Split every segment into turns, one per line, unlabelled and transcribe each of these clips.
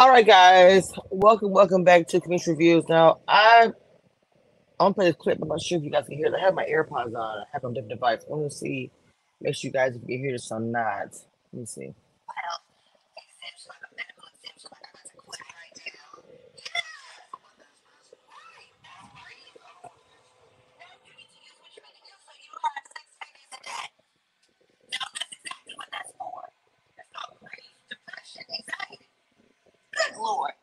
All right, guys. Welcome, welcome back to Cameshia Reviews. Now, I I'm gonna play this clip. I'm not sure if you guys can hear it. I have my AirPods on. I have on different device. I want to see, make sure you guys can hear this or not. Let me see. All right,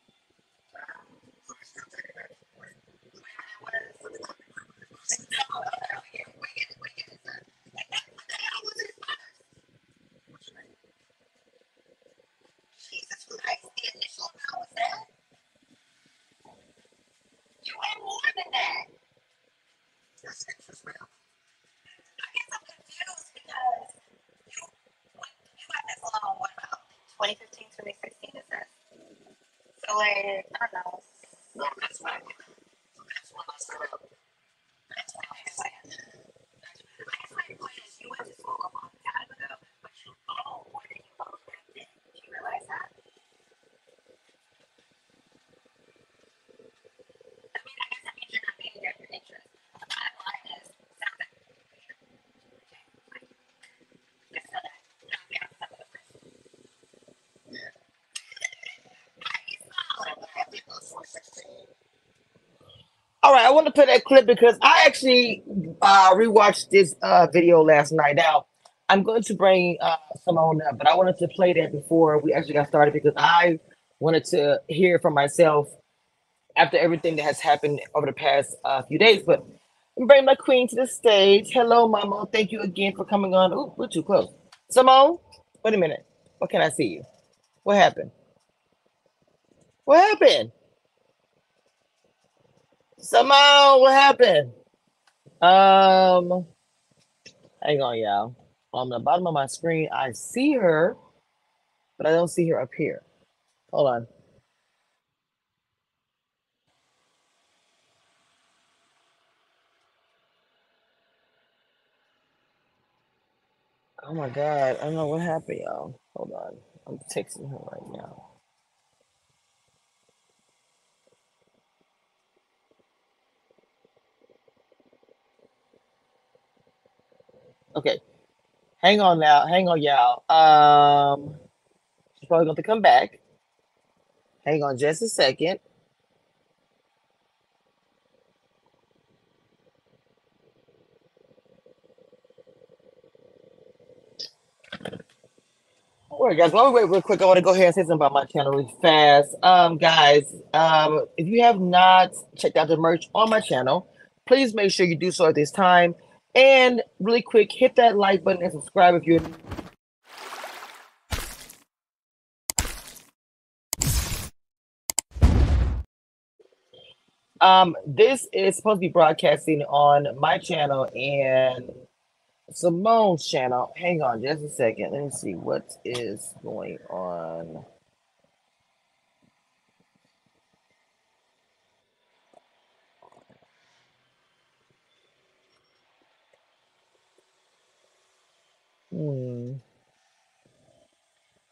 I like I don't know want to play that clip because I actually uh, rewatched this uh, video last night. Now, I'm going to bring uh, Symone up, but I wanted to play that before we actually got started because I wanted to hear from myself after everything that has happened over the past uh, few days. But I'm bringing my queen to the stage. Hello, Mama. Thank you again for coming on. Oh, we're too close. Symone, wait a minute. What can I see you? What happened? What happened? Symone, what happened? Um, hang on, y'all. On the bottom of my screen, I see her, but I don't see her up here. Hold on. Oh my god, I don't know what happened, y'all. Hold on. I'm texting her right now. Okay. Hang on now. Hang on, y'all. Um she's probably going to come back. Hang on just a second. All right, guys. While we wait real quick, I want to go ahead and say something about my channel really fast. Um, guys, um, if you have not checked out the merch on my channel, please make sure you do so at this time. And really quick, hit that like button and subscribe if you're um this is supposed to be broadcasting on my channel and Symone's channel. Hang on just a second. Let me see what is going on.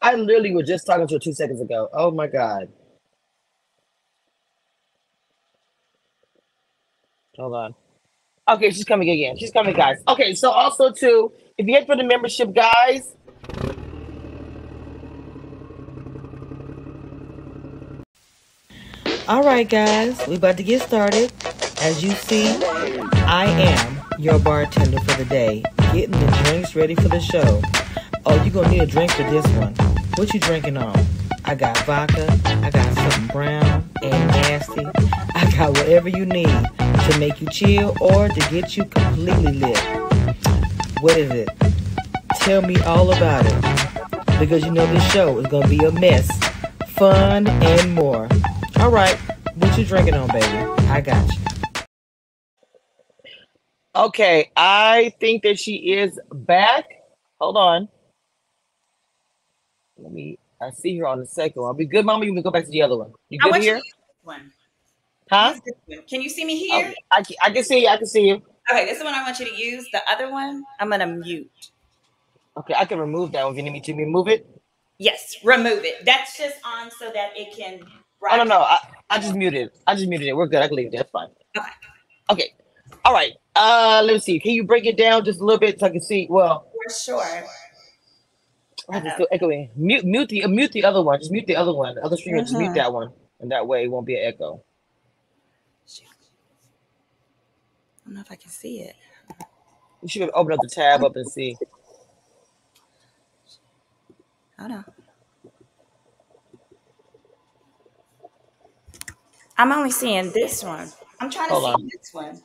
I literally was just talking to her two seconds ago. Oh my god. Hold on. Okay, she's coming again. She's coming, guys. Okay, so also too, if you head for the membership, guys.
All right, guys, we about to get started. As you see, I am your bartender for the day, getting the drinks ready for the show. Oh, you gonna need a drink for this one. What you drinking on? I got vodka, I got something brown and nasty. I got whatever you need to make you chill or to get you completely lit. What is it? Tell me all about it. Because you know this show is gonna be a mess, fun, and more. All right, what you drinking on, baby? I got you.
Okay, I think that she is back. Hold on. Let me. I see her on the second one. I'll be good, mama. You can go back to the other one. You good here?
one.
Huh?
Use this one. Can you see me here?
Okay, I, can- I can see you. I can see you.
Okay, this is the one I want you to use. The other one, I'm gonna mute.
Okay, I can remove that one you need me to remove it.
Yes, remove it. That's just on so that it can.
I don't know. I, I just muted. I just muted it. We're good. I can leave it. That's fine.
Okay.
Okay. All right. Uh, let me see. Can you break it down just a little bit so I can see? Well,
For sure.
I have to still echoing. Mute, mute the, mute the other one. Just mute the other one. The other streamer. Just mute
Mhm.
that one, and that way it won't be an echo.
I don't know if I can see it.
You should open up the tab up and see.
Hold on. I'm only seeing this one. I'm trying to
Hold
see
on.
this one.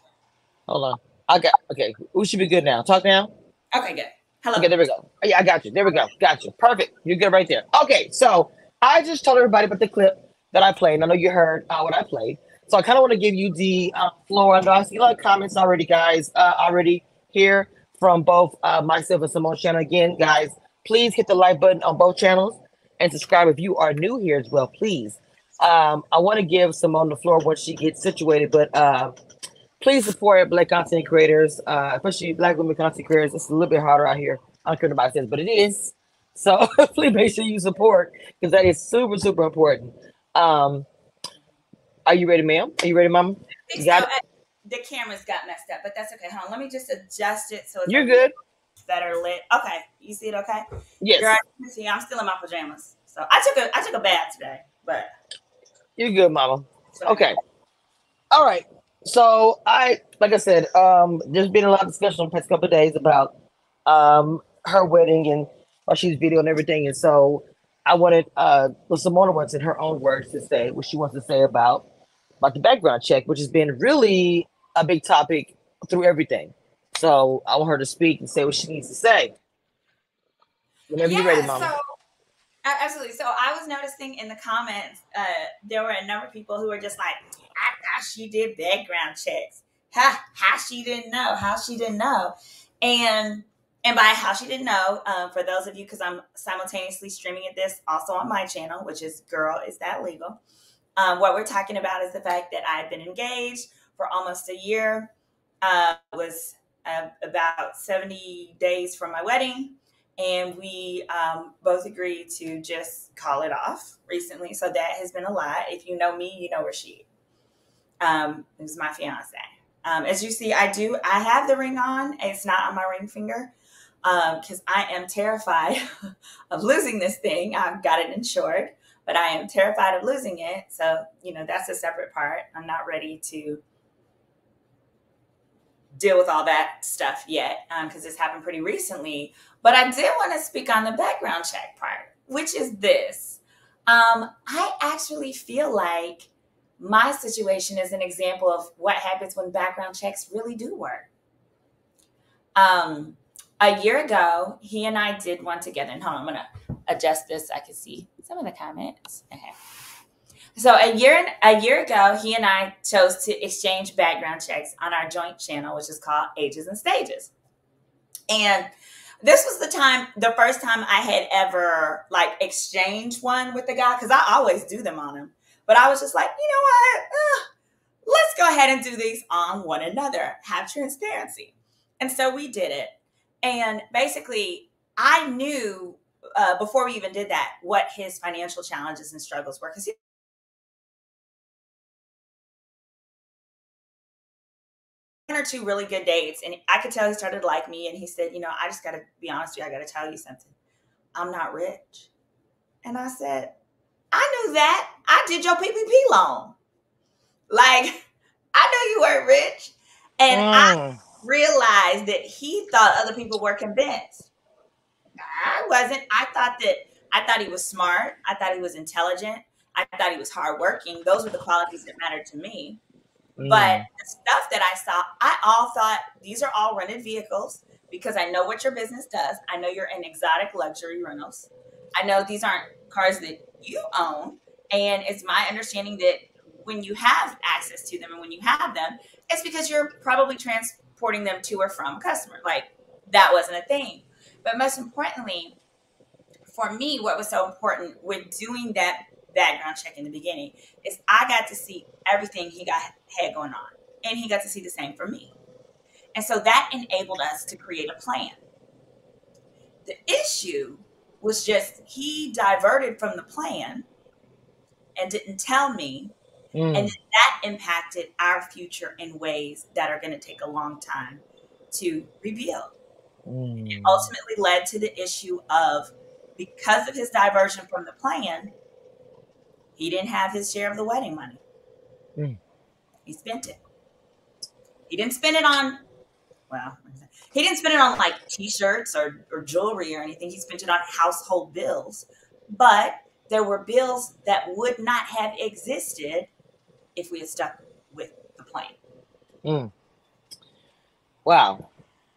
Hold on. I got. Okay. We should be good now. Talk now.
Okay, good. Hello.
Okay, there we go. Yeah, I got you. There we go. Got you. Perfect. You're good right there. Okay, so I just told everybody about the clip that I played. and I know you heard uh, what I played. So I kind of want to give you the uh, floor. I know I see a lot of comments already, guys, uh, already here from both uh, myself and Symone's channel. Again, guys, please hit the like button on both channels and subscribe if you are new here as well, please. Um, I want to give Symone the floor once she gets situated, but uh, please support black content creators, uh, especially black women content creators. It's a little bit harder out here. I don't care about this, but it is. So please make sure you support because that is super, super important. Um, are you ready, ma'am? Are you ready, mom? got
so. The cameras got messed up, but that's okay. Hold on. Let me just adjust it so it's
You're good.
better lit. Okay. You see it okay?
Yes,
Girl, see, I'm still in my pajamas. So I took a I took a bath today, but
you're good, mama.
so-
Okay. All right. So I, like I said, um, there's been a lot of discussion on the past couple of days about um her wedding and or she's video and everything. And so I wanted uh well Simona wants in her own words to say what she wants to say about about the background check, which has been really a big topic through everything. So I want her to speak and say what she needs to say. Whenever you're ready, mama.
So, absolutely. So I was noticing in the comments, uh, there were a number of people who were just like, I thought she did background checks. How, how she didn't know, how she didn't know. And and by how she didn't know, um, for those of you, because I'm simultaneously streaming at this also on my channel, which is Girl, Is That Legal? Um, what we're talking about is the fact that I've been engaged for almost a year. Uh, was uh, about 70 days from my wedding and we um, both agreed to just call it off recently. So that has been a lie. If you know me, you know Rashid. Um, it was my fiance. Um, as you see, I do. I have the ring on. It's not on my ring finger because I am terrified of losing this thing. I've got it insured, but I am terrified of losing it. So you know that's a separate part. I'm not ready to deal with all that stuff yet because this happened pretty recently. But I did want to speak on the background check part, which is this. Um, I actually feel like my situation is an example of what happens when background checks really do work. Um, a year ago, he and I did one together. And hold on, I'm to adjust this I can see some of the comments. Okay. So a year a year ago, he and I chose to exchange background checks on our joint channel, which is called Ages and Stages. And this was the time, the first time I had ever like exchanged one with the guy, because I always do them on him. But I was just like, you know what? Let's go ahead and do these on one another, have transparency. And so we did it. And basically, I knew uh, before we even did that what his financial challenges and struggles were because he had one or two really good dates and i could tell he started to like me and he said you know i just gotta be honest with you i gotta tell you something i'm not rich and i said i knew that. I did your ppp loan. Like i knew you weren't rich. And i
Mm.
realized that he thought other people were convinced. I wasn't. I thought that i thought he was smart. I thought he was intelligent. I thought he was hardworking. Those were the qualities that mattered to me. But
Mm.
the stuff that I saw, I all thought these are all rented vehicles because I know what your business does. I know you're in exotic luxury rentals. I know these aren't cars that you own. And it's my understanding that when you have access to them and when you have them, it's because you're probably transporting them to or from a customer. Like that wasn't a thing. But most importantly, for me, what was so important with doing that background check in the beginning is I got to see everything he got had going on, and he got to see the same for me, and so that enabled us to create a plan. The issue was just he diverted from the plan and didn't tell me,
Mm.
and that impacted our future in ways that are going to take a long time to rebuild
Mm.
ultimately led to the issue of because of his diversion from the plan, he didn't have his share of the wedding money.
Mm.
He spent it. He didn't spend it on, well, he didn't spend it on like t-shirts or, or jewelry or anything. He spent it on household bills. But there were bills that would not have existed if we had stuck with the plane
Mm. Wow.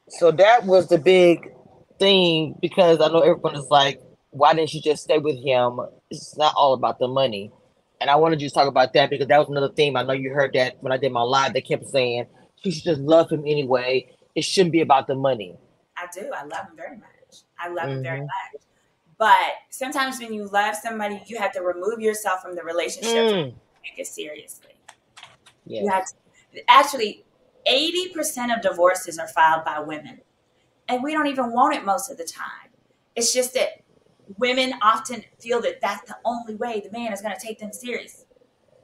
So that was the big thing because I know everyone is like, why didn't you just stay with him? It's not all about the money. And I wanted you to talk about that because that was another theme. I know you heard that when I did my live, they kept saying she should just love him anyway. It shouldn't be about the money.
I do. I love him very much. I love him very much. But sometimes when you love somebody, you have to remove yourself from the relationship to
Mm.
take it seriously.
Yeah.
You have to, actually, 80% of divorces are filed by women. And we don't even want it most of the time. It's just that women often feel that that's the only way the man is going to take them serious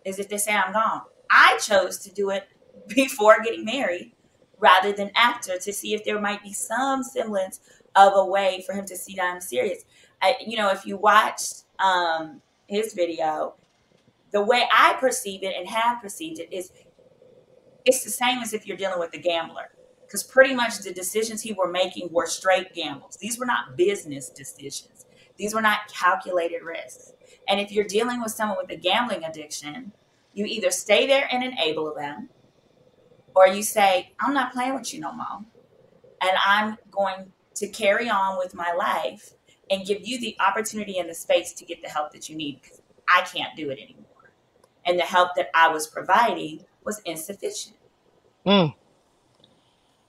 is if they say I'm gone. I chose to do it before getting married rather than after to see if there might be some semblance of a way for him to see that I'm serious. I, you know, if you watched um, his video, the way I perceive it and have perceived it is it's the same as if you're dealing with a gambler. Because pretty much the decisions he were making were straight gambles. These were not business decisions. These were not calculated risks. And if you're dealing with someone with a gambling addiction, you either stay there and enable them, or you say, I'm not playing with you no more. And I'm going to carry on with my life and give you the opportunity and the space to get the help that you need because I can't do it anymore. And the help that I was providing was insufficient.
Mm.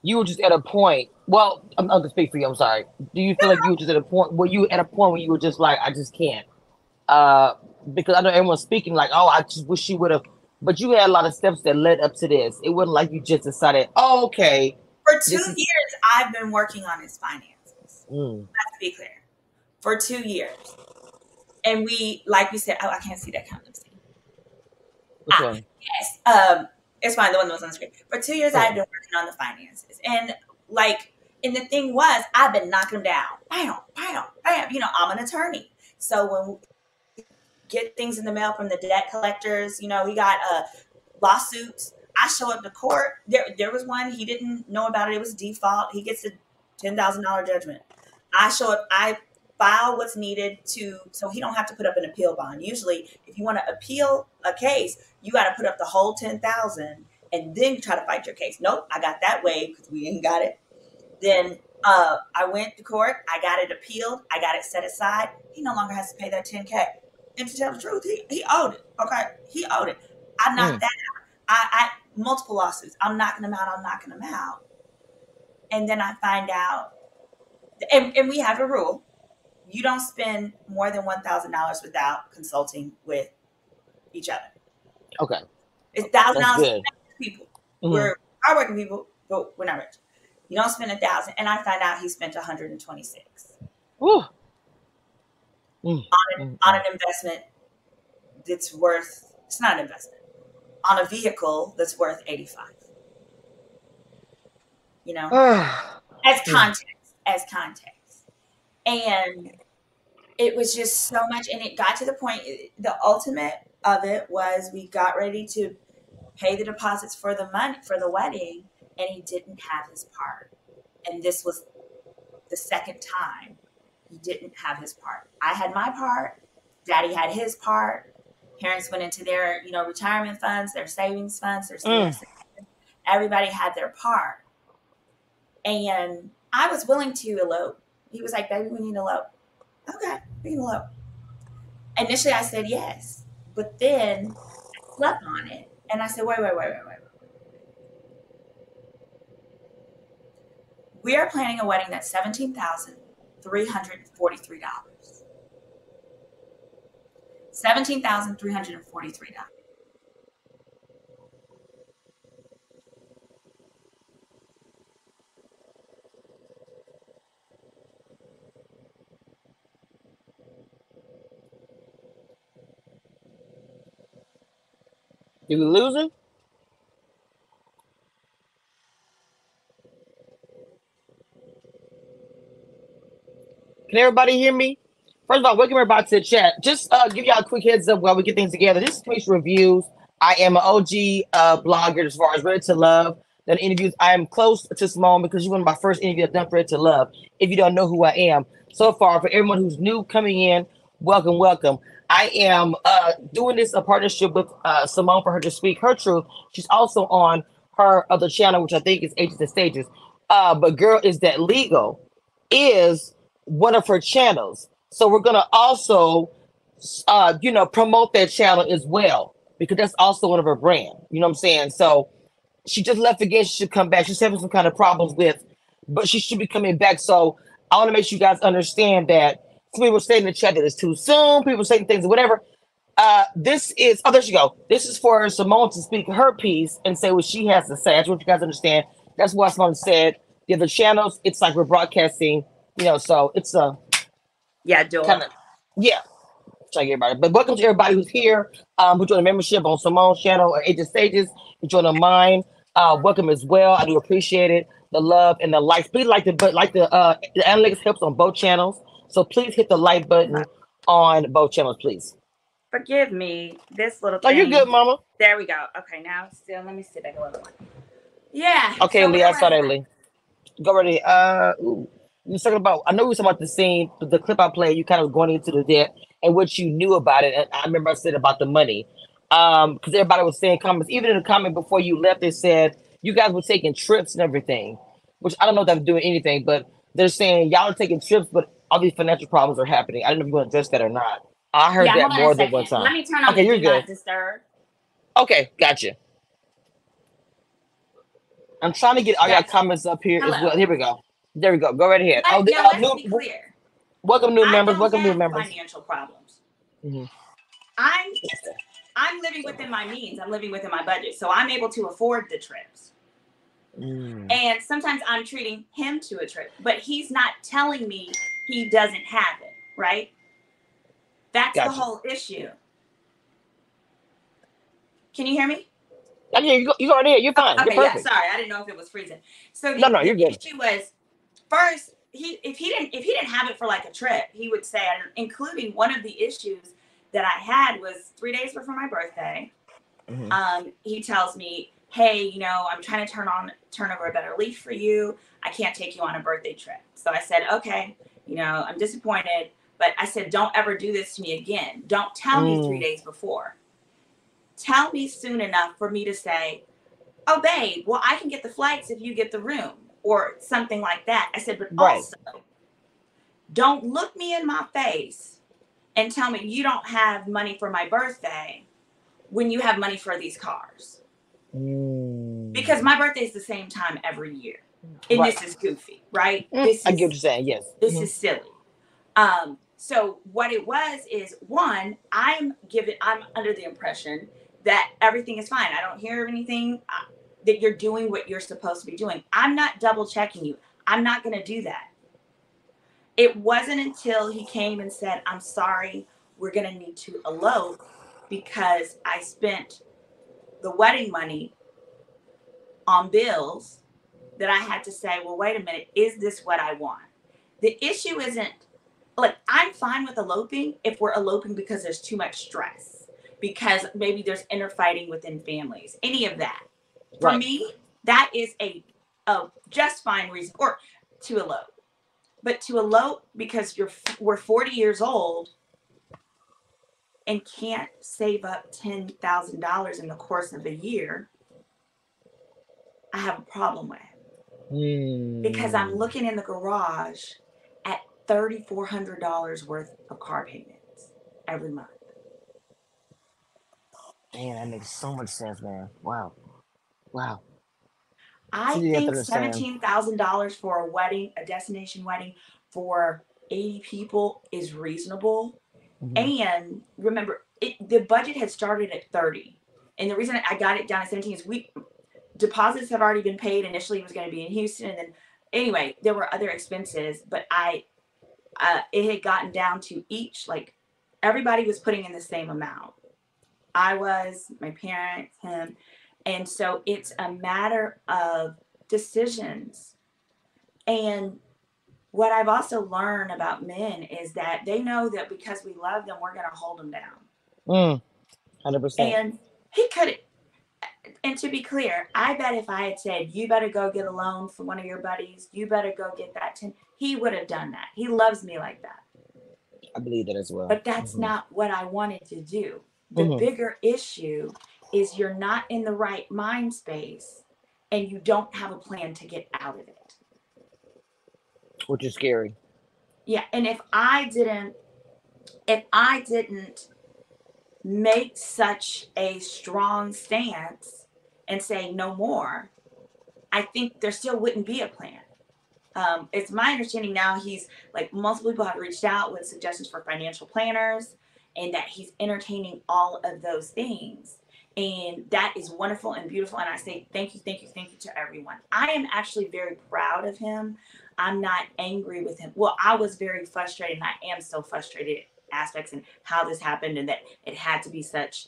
You were just at a point. Well, I'm not to speak for you. I'm sorry. Do you feel like you were just at a point? Were you at a point where you were just like, I just can't? Uh, because I know everyone's speaking like, oh, I just wish you would have. But you had a lot of steps that led up to this. It wasn't like you just decided, oh, okay.
For two
is-
years, I've been working on his finances.
Mm.
Let's be clear. For two years. And we, like we said, oh, I can't see that count. Let me see. Ah. Yes. Um, it's fine. The one that was on the screen. For two years, I've been working on the finances. And like, and the thing was, I've been knocking them down. Bam, bam, bam. You know, I'm an attorney. So when get things in the mail from the debt collectors, you know, we got uh, lawsuits. I show up to court. There, there was one, he didn't know about it. It was default. He gets a $10,000 judgment. I show up, I file what's needed to, so he don't have to put up an appeal bond. Usually, if you want to appeal a case, you got to put up the whole 10000 and then try to fight your case. Nope, I got that way because we ain't got it. Then uh, I went to court. I got it appealed. I got it set aside. He no longer has to pay that 10K. And to tell the truth, he, he owed it. Okay, he owed it. I knocked
Mm.
that out. I, I multiple lawsuits. I'm knocking them out. I'm knocking them out. And then I find out, and, and we have a rule: you don't spend more than one thousand dollars without consulting with each other.
Okay.
It's thousand dollars people.
Mhm.
We're hardworking people, but we're not rich. You don't spend a thousand, and I find out he spent 126
Woo. Mm.
on,
Mm.
on an investment that's worth. It's not an investment on a vehicle that's worth 85. You know, as
Mm.
context, as context, and it was just so much, and it got to the point. The ultimate of it was we got ready to pay the deposits for the money for the wedding, and he didn't have his part. And this was the second time he didn't have his part. I had my part. Daddy had his part. Parents went into their, you know, retirement funds, their savings funds, their senior
Mm.
Everybody had their part. And I was willing to elope. He was like, baby, we need to elope. Okay, we can elope. Initially, I said yes. But then I slept on it. And I said, wait, wait, wait, wait, wait. We are planning a wedding that's $17,343. Three hundred forty-three dollars.
You losing? Can everybody hear me? First of all, welcome everybody to the chat. Just uh, give y'all a quick heads up while we get things together. This is Space Reviews. I am an OG uh, blogger as far as Ready to Love. Done interviews. I am close to Symone because you're one of my first interviews I've done for Ready to Love. If you don't know who I am, so far for everyone who's new coming in, welcome, welcome. I am uh, doing this a partnership with uh, Symone for her to speak her truth. She's also on her other channel, which I think is Ages and Stages. Uh, but girl, is that legal? Is one of her channels. So we're gonna also, uh, you know, promote that channel as well because that's also one of her brand. You know what I'm saying? So she just left again. She should come back. She's having some kind of problems with, but she should be coming back. So I want to make sure you guys understand that some people say in the chat that it's too soon. People saying things whatever. Uh, this is oh, there she go. This is for Symone to speak her piece and say what she has to say. I just want you guys to understand. That's what Symone said. The other channels, it's like we're broadcasting, you know. So it's a
Yeah, do
kind of yeah. Get everybody. But welcome to everybody who's here. Um, who joined a membership on Symone's channel or Ages and Stages. Who joined on mine. Uh, welcome as well. I do appreciate it. The love and the likes. Please like the but like the uh the analytics helps on both channels. So please hit the like button on both channels, please.
Forgive me. This little
Oh, you're good, Mama.
There we go. Okay, now still let me sit back a little. Yeah.
Okay,
so
Lee, I saw that, Lee. Go ready. Uh, ooh. You was talking about. I know we was talking about the scene, the, the clip I played. You kind of going into the debt and what you knew about it. And I remember I said about the money, um, because everybody was saying comments. Even in the comment before you left, they said you guys were taking trips and everything, which I don't know if that's doing anything, but they're saying y'all are taking trips, but all these financial problems are happening. I don't know if you want to address that or not. I heard
yeah,
that
hold on a
more than one time.
Let me turn on
Okay, you're good.
disturb.
Okay, gotcha. I'm trying to get all your comments up here as well. Here we go. There we go. Go right ahead. Oh, uh,
let's
new,
be clear.
welcome new
I
members. Welcome new members.
Financial problems.
Mhm.
I'm I'm living within my means. I'm living within my budget, so I'm able to afford the trips.
Mm.
And sometimes I'm treating him to a trip, but he's not telling me he doesn't have it. Right? That's
Gotcha.
the whole issue. Can you hear me?
Okay, you go, you go right ahead. You're fine.
Okay,
you're
yeah, sorry, I didn't know if it was freezing. So the,
No, no, you're good.
issue was first he if he didn't if he didn't have it for like a trip, he would say, including one of the issues that I had was three days before my birthday.
Mhm.
Um, he tells me, "Hey, you know, I'm trying to turn on turn over a better leaf for you. I can't take you on a birthday trip." So I said, "Okay, you know, I'm disappointed, but I said, don't ever do this to me again. Don't tell me
Mm.
three days before. Tell me soon enough for me to say, oh, babe, well, I can get the flights if you get the room or something like that. I said, but
Right.
also, don't look me in my face and tell me you don't have money for my birthday when you have money for these cars.
Mm.
Because my birthday is the same time every year. And
Right.
this is goofy, right?
Mm,
This
I
is
get what you're saying. Yes.
this
Mhm.
is silly. Um, so what it was is one, I'm given, I'm under the impression that everything is fine. I don't hear anything uh, that you're doing what you're supposed to be doing. I'm not double checking you. I'm not going to do that. It wasn't until he came and said, "I'm sorry, we're going to need to elope because I spent the wedding money on bills." That I had to say, well, wait a minute, is this what I want? the issue isn't like I'm fine with eloping if we're eloping because there's too much stress, because maybe there's inner fighting within families, any of that. For
Right.
me, that is a, a just fine reason or to elope. But to elope because you're we're 40 years old and can't save up ten thousand dollars in the course of a year, I have a problem with because I'm
Mm.
looking in the garage at $3,400 worth of car payments every month.
Man, that makes so much sense, man. Wow. Wow.
I
So you have to
think $17,000 for a wedding, a destination wedding for 80 people is reasonable.
Mhm.
And remember, it the budget had started at 30. And the reason I got it down to 17 is we deposits have already been paid. Initially, it was going to be in Houston, and then anyway, there were other expenses, but I uh, it had gotten down to each like everybody was putting in the same amount. I was, my parents, him, and so it's a matter of decisions. And what I've also learned about men is that they know that because we love them, we're going to hold them down.
Mm, 100%.
And he could and to be clear, I bet if I had said, you better go get a loan from one of your buddies, you better go get that 10, he would have done that. He loves me like that.
I believe that as well.
But that's
Mhm.
not what I wanted to do. The
Mhm.
bigger issue is you're not in the right mind space and you don't have a plan to get out of it.
Which is scary.
Yeah, and if I didn't if I didn't make such a strong stance and say no more, I think there still wouldn't be a plan. Um, it's my understanding now he's like multiple people have reached out with suggestions for financial planners and that he's entertaining all of those things. And that is wonderful and beautiful. And I say thank you, thank you, thank you to everyone. I am actually very proud of him. I'm not angry with him. Well, I was very frustrated, and I am still frustrated aspects and how this happened, and that it had to be such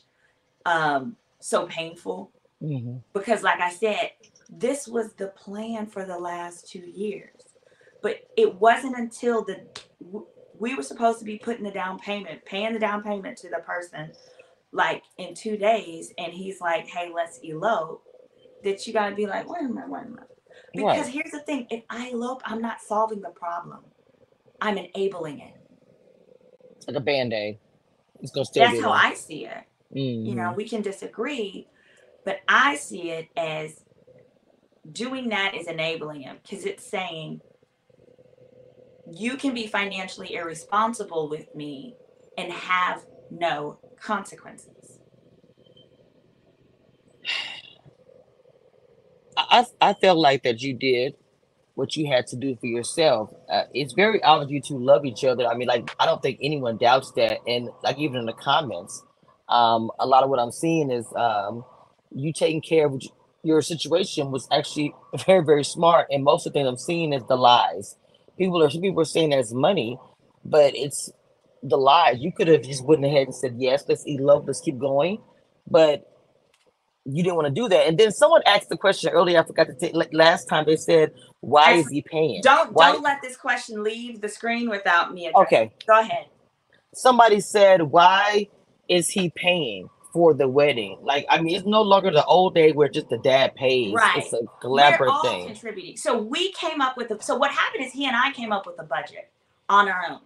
um so painful
hmm
because like i said this was the plan for the last two years but it wasn't until the we were supposed to be putting the down payment paying the down payment to the person like in two days and he's like hey let's elope that you got to be like wait a minute wait a minute because
Right.
here's the thing if i elope i'm not solving the problem i'm enabling it
It's like a band aid. It's going to still
that's how
there.
i see it you know mm-hmm. we can disagree but i see it as doing that is enabling him because it's saying you can be financially irresponsible with me and have no consequences
I, I felt like that you did what you had to do for yourself. Uh, it's very obvious you two love each other. I mean, like I don't think anyone doubts that. And like even in the comments, um, a lot of what I'm seeing is um, you taking care of your situation was actually very very smart. And most of the things I'm seeing is the lies. People are people are saying there's money, but it's the lies. You could have just went ahead and said yes, let's elope, let's keep going, but you didn't want to do that. And then someone asked the question earlier. I forgot to take like last time. They said, "Why is he paying?"
don't
Why-
don't let this question leave the screen without me addressing.
Okay.
go ahead
Somebody said, "Why is he paying for the wedding?" Like, I mean, it's no longer the old day where just the dad pays.
Right.
It's a collaborative
all
thing.
contributing. So we came up with a, so what happened is he and I came up with a budget on our own.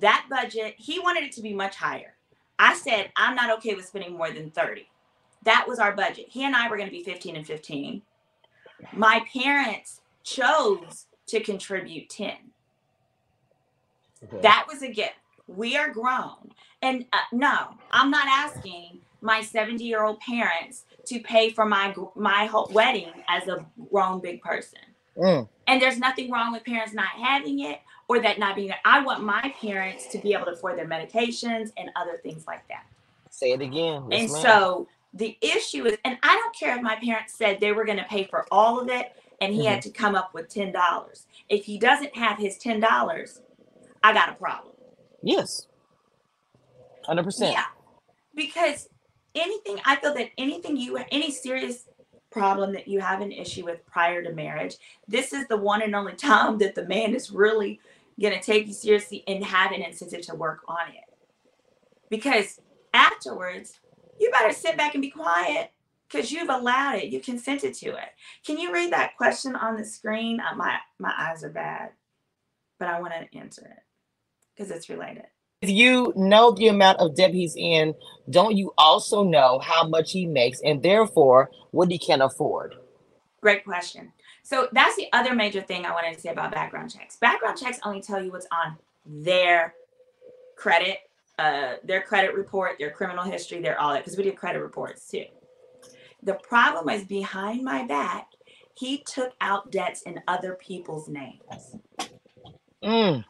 That budget, he wanted it to be much higher. I said, I'm not okay with spending more than 30. That was our budget. He and I were going to be 15 and 15. My parents chose to contribute 10.
Okay.
That was a gift. We are grown. And uh, no, I'm not asking my 70 year old parents to pay for my my whole wedding as a grown big person.
Mm,
And there's nothing wrong with parents not having it or that not being there. I want my parents to be able to afford their medications and other things like that.
say it again. Yes,
and
ma'am.
so the issue is, and I don't care if my parents said they were going to pay for all of it and he had mm-hmm. to come up with $10. If he doesn't have his $10, I got a problem.
yes, hundred percent.
Yeah, because anything I feel that anything you any serious problem that you have an issue with prior to marriage, this is the one and only time that the man is really gonna take you seriously and have an incentive to work on it. Because afterwards, you better sit back and be quiet because you've allowed it, you consented to it. Can you read that question on the screen? Uh, my my eyes are bad, but I want to answer it because it's related.
If you know the amount of debt he's in, don't you also know how much he makes and therefore what he can afford?
Great question. So that's the other major thing I wanted to say about background checks. Background checks only tell you what's on their credit, uh, their credit report, their criminal history, their all that, because we did credit reports too. The problem is behind my back, he took out debts in other people's names.
Mm.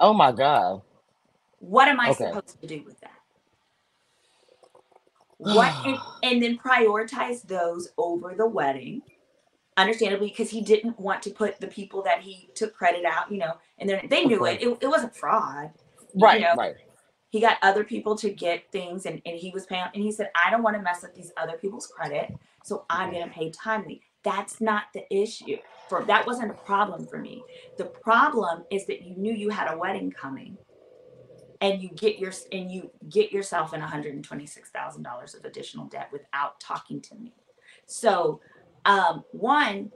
Oh my God.
What am I
Okay.
supposed to do with that? What and, and then prioritize those over the wedding. Understandably, because he didn't want to put the people that he took credit out, you know, and they're- they knew it. it. It wasn't fraud.
Right,
know,
right.
He got other people to get things and, and he was paying and he said, I don't want to mess up these other people's credit. So I'm gonna pay timely. That's not the issue. For that wasn't a problem for me. The problem is that you knew you had a wedding coming and you get your and you get yourself in $126,000 of additional debt without talking to me. So um one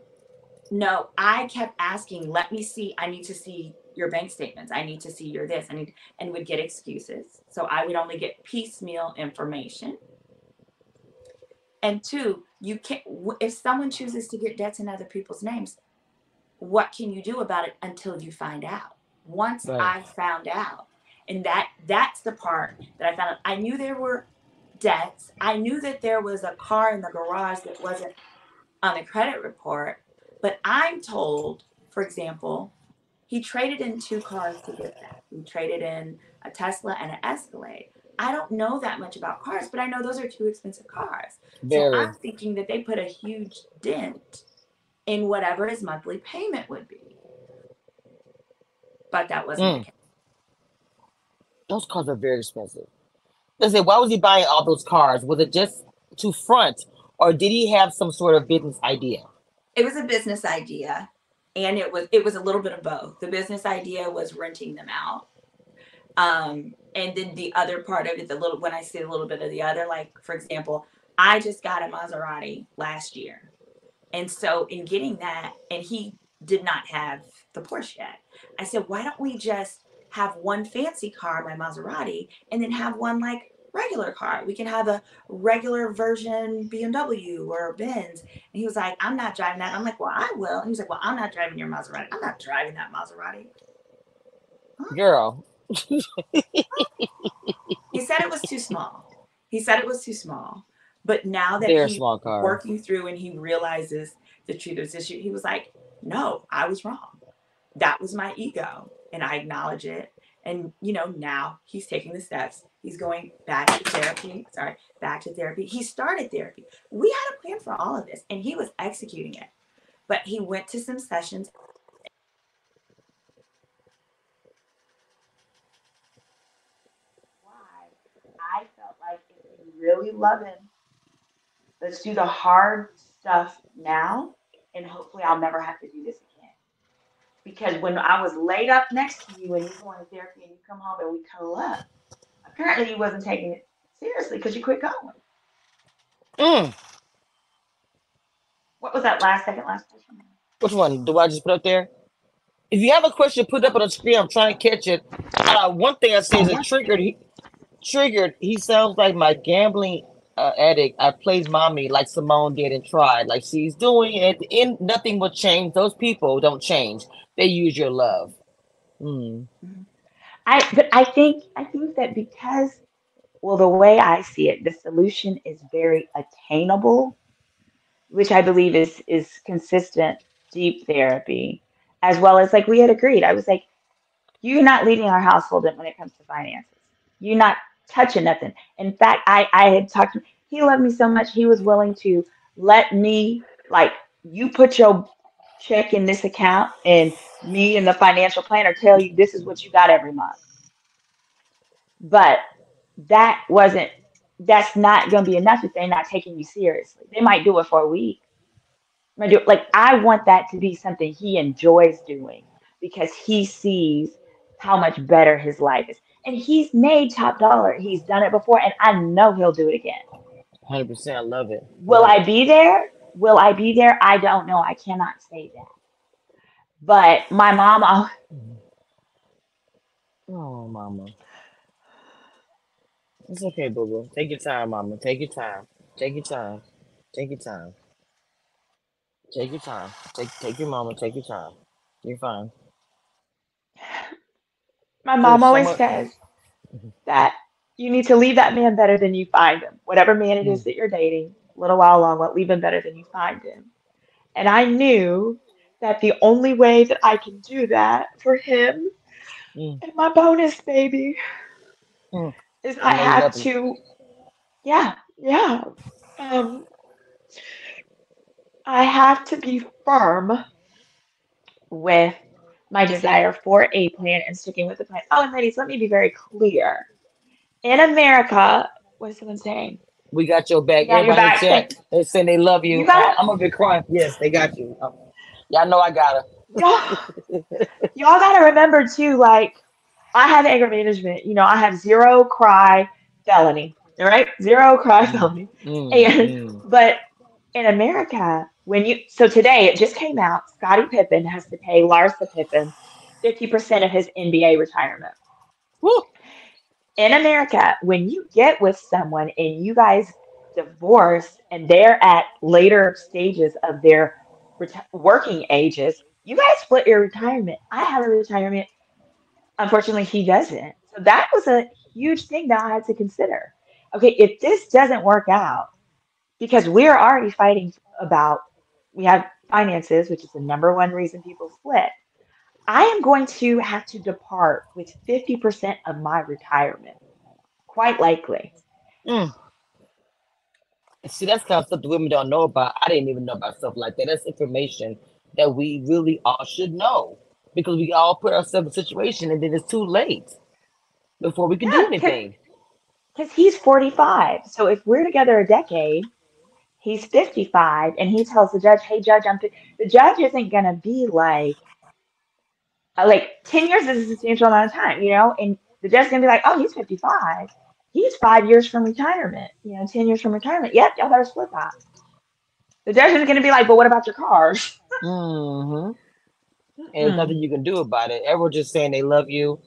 no, I kept asking, let me see, I need to see your bank statements. I need to see your this. I need and would get excuses. So I would only get piecemeal information. And two, you can't if someone chooses to get debts in other people's names, what can you do about it until you find out? Once
Right.
I found out, and that that's the part that I found out. I knew there were debts. I knew that there was a car in the garage that wasn't on the credit report, but I'm told, for example, he traded in two cars to get that. He traded in a Tesla and an Escalade. I don't know that much about cars, but I know those are two expensive cars. So I'm thinking that they put a huge dent in whatever his monthly payment would be. But that wasn't
Mm.
the case.
Those cars are very expensive. Listen, why was he buying all those cars? Was it just to front, or did he have some sort of business idea?
It was a business idea, and it was it was a little bit of both. The business idea was renting them out. Um, and then the other part of it, the little when I say a little bit of the other, like for example, I just got a Maserati last year. And so in getting that, and he did not have the Porsche yet. I said, why don't we just have one fancy car, my Maserati, and then have one like regular car? We can have a regular version BMW or Benz. And he was like, I'm not driving that. I'm like, well, I will. And he was like, well, I'm not driving your Maserati. I'm not driving that Maserati.
Girl,
He said it was too small. He said it was too small. But now that
very
he's working through and he realizes the truth of this issue, he was like, no, I was wrong. That was my ego. And I acknowledge it. And, you know, now he's taking the steps. He's going back to therapy. Sorry, back to therapy. He started therapy. We had a plan for all of this and he was executing it. But he went to some sessions. Why? I felt like if really love him, let's do the hard stuff now, and hopefully I'll never have to do this again. Because when I was laid up next to you and you going to therapy and you come home and we cuddle up, apparently you wasn't taking it seriously because you quit going.
Mm,
What was that last second last question?
which one? Do I just put up there? If you have a question, put it up on the screen. I'm trying to catch it. Uh, one thing I see is it triggered. He, triggered. He sounds like my gambling uh, addict. I played mommy like Symone did and tried like she's doing. At the end, nothing will change. Those people don't change. They use your love. Mm.
I but I think I think that because well the way I see it, the solution is very attainable, which I believe is is consistent deep therapy, as well as like we had agreed. I was like, you're not leading our household when it comes to finances. You're not touching nothing. In fact, I I had talked to he loved me so much he was willing to let me like you put your check in this account and me and the financial planner tell you this is what you got every month. But that wasn't that's not going to be enough if they're not taking you seriously. They might do it for a week. Like I want that to be something he enjoys doing because he sees how much better his life is. And he's made top dollar. He's done it before and I know he'll do it again.
Hundred percent. I love it.
Will I be there? Will I be there? I don't know. I cannot say that. But my mom, al-
Oh, mama. It's okay, boo boo. Take your time, mama. Take your time. Take your time. Take your time. Take your time. Take take your mama. Take your time. You're fine.
my mom
so
always
much.
says mm-hmm. that you need to leave that man better than you find him. Whatever man it is mm. that you're dating, little while long, what leave him better than you find him. And I knew that the only way that I can do that for him
Mm.
and my bonus baby
Mm.
is
I
I have to, yeah, yeah. Um, I have to be firm with my desire for a plan and sticking with the plan. Oh, and ladies, let me be very clear. In America, what is someone saying?
We got your back.
Your
Everybody
back.
the they saying they love you.
You
I'm gonna be crying. Yes, they got you. Um, Y'all know I got her.
y'all, gotta remember too, like I have anger management. You know, I have zero cry felony. All right, zero cry
Mm,
felony.
mm,
And
mm.
but in America, when you so today it just came out, Scottie Pippen has to pay Larsa Pippen 50% of his NBA retirement.
Woo.
In America, when you get with someone and you guys divorce and they're at later stages of their reti- working ages, you guys split your retirement. I have a retirement. Unfortunately, he doesn't. So that was a huge thing that I had to consider. Okay, if this doesn't work out, because we're already fighting about we have finances, which is the number one reason people split. I am going to have to depart with 50% of my retirement, quite likely.
Mm. See, that's kind of stuff the women don't know about. I didn't even know about stuff like that. That's information that we really all should know because we all put ourselves in a situation and then it's too late before we can do anything.
because he's 45. So if we're together a decade, he's 55, and he tells the judge, "Hey, judge, I'm." fi-" The judge isn't going to be like, like 10 years is a substantial amount of time, you know, and the judge's to be like, "Oh, he's 55. He's five years from retirement. You know, 10 years from retirement. Yep, y'all better split that." The judge is going to be like, "But what about your cars?"
mm-hmm. And there's
Mm,
nothing you can do about it. Everyone's just saying they love you.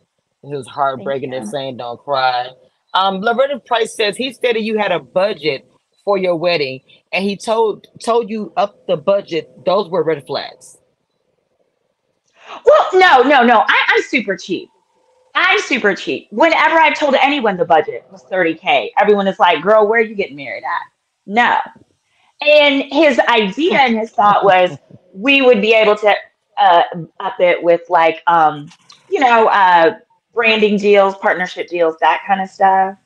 It was heartbreaking. They're saying don't cry. Um, Loretta Price says he stated you had a budget for your wedding, and he told told you up the budget. Those were red flags.
Well, no, no, no. I, I'm super cheap. I'm super cheap. Whenever I've told anyone the budget was 30K, everyone is like, girl, where are you getting married at? No. And his idea and his thought was we would be able to uh, up it with like, um, you know, uh, branding deals, partnership deals, that kind of stuff.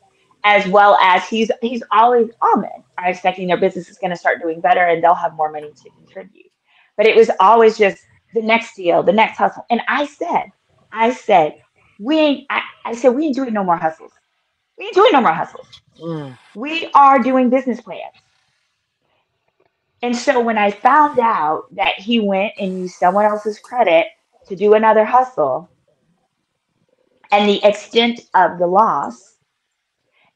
As well as he's he's always almond are expecting their business is going to start doing better and they'll have more money to contribute. But it was always just the next deal, the next hustle. And I said, I said, we ain't, I, I said, we ain't doing no more hustles. We ain't doing no more hustles.
Mm.
We are doing business plans. And so when I found out that he went and used someone else's credit to do another hustle and the extent of the loss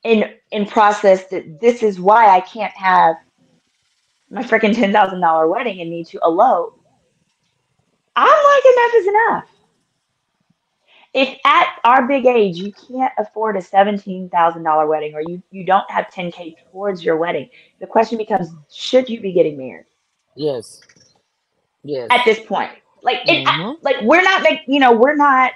in in process that this is why I can't have my freaking ten thousand dollar wedding and need to elope, I'm like enough is enough. If at our big age you can't afford a seventeen thousand dollar wedding or you, you don't have ten K towards your wedding, the question becomes should you be getting married
Yes. Yes.
at this point? Like it, I- like we're not like you know, we're not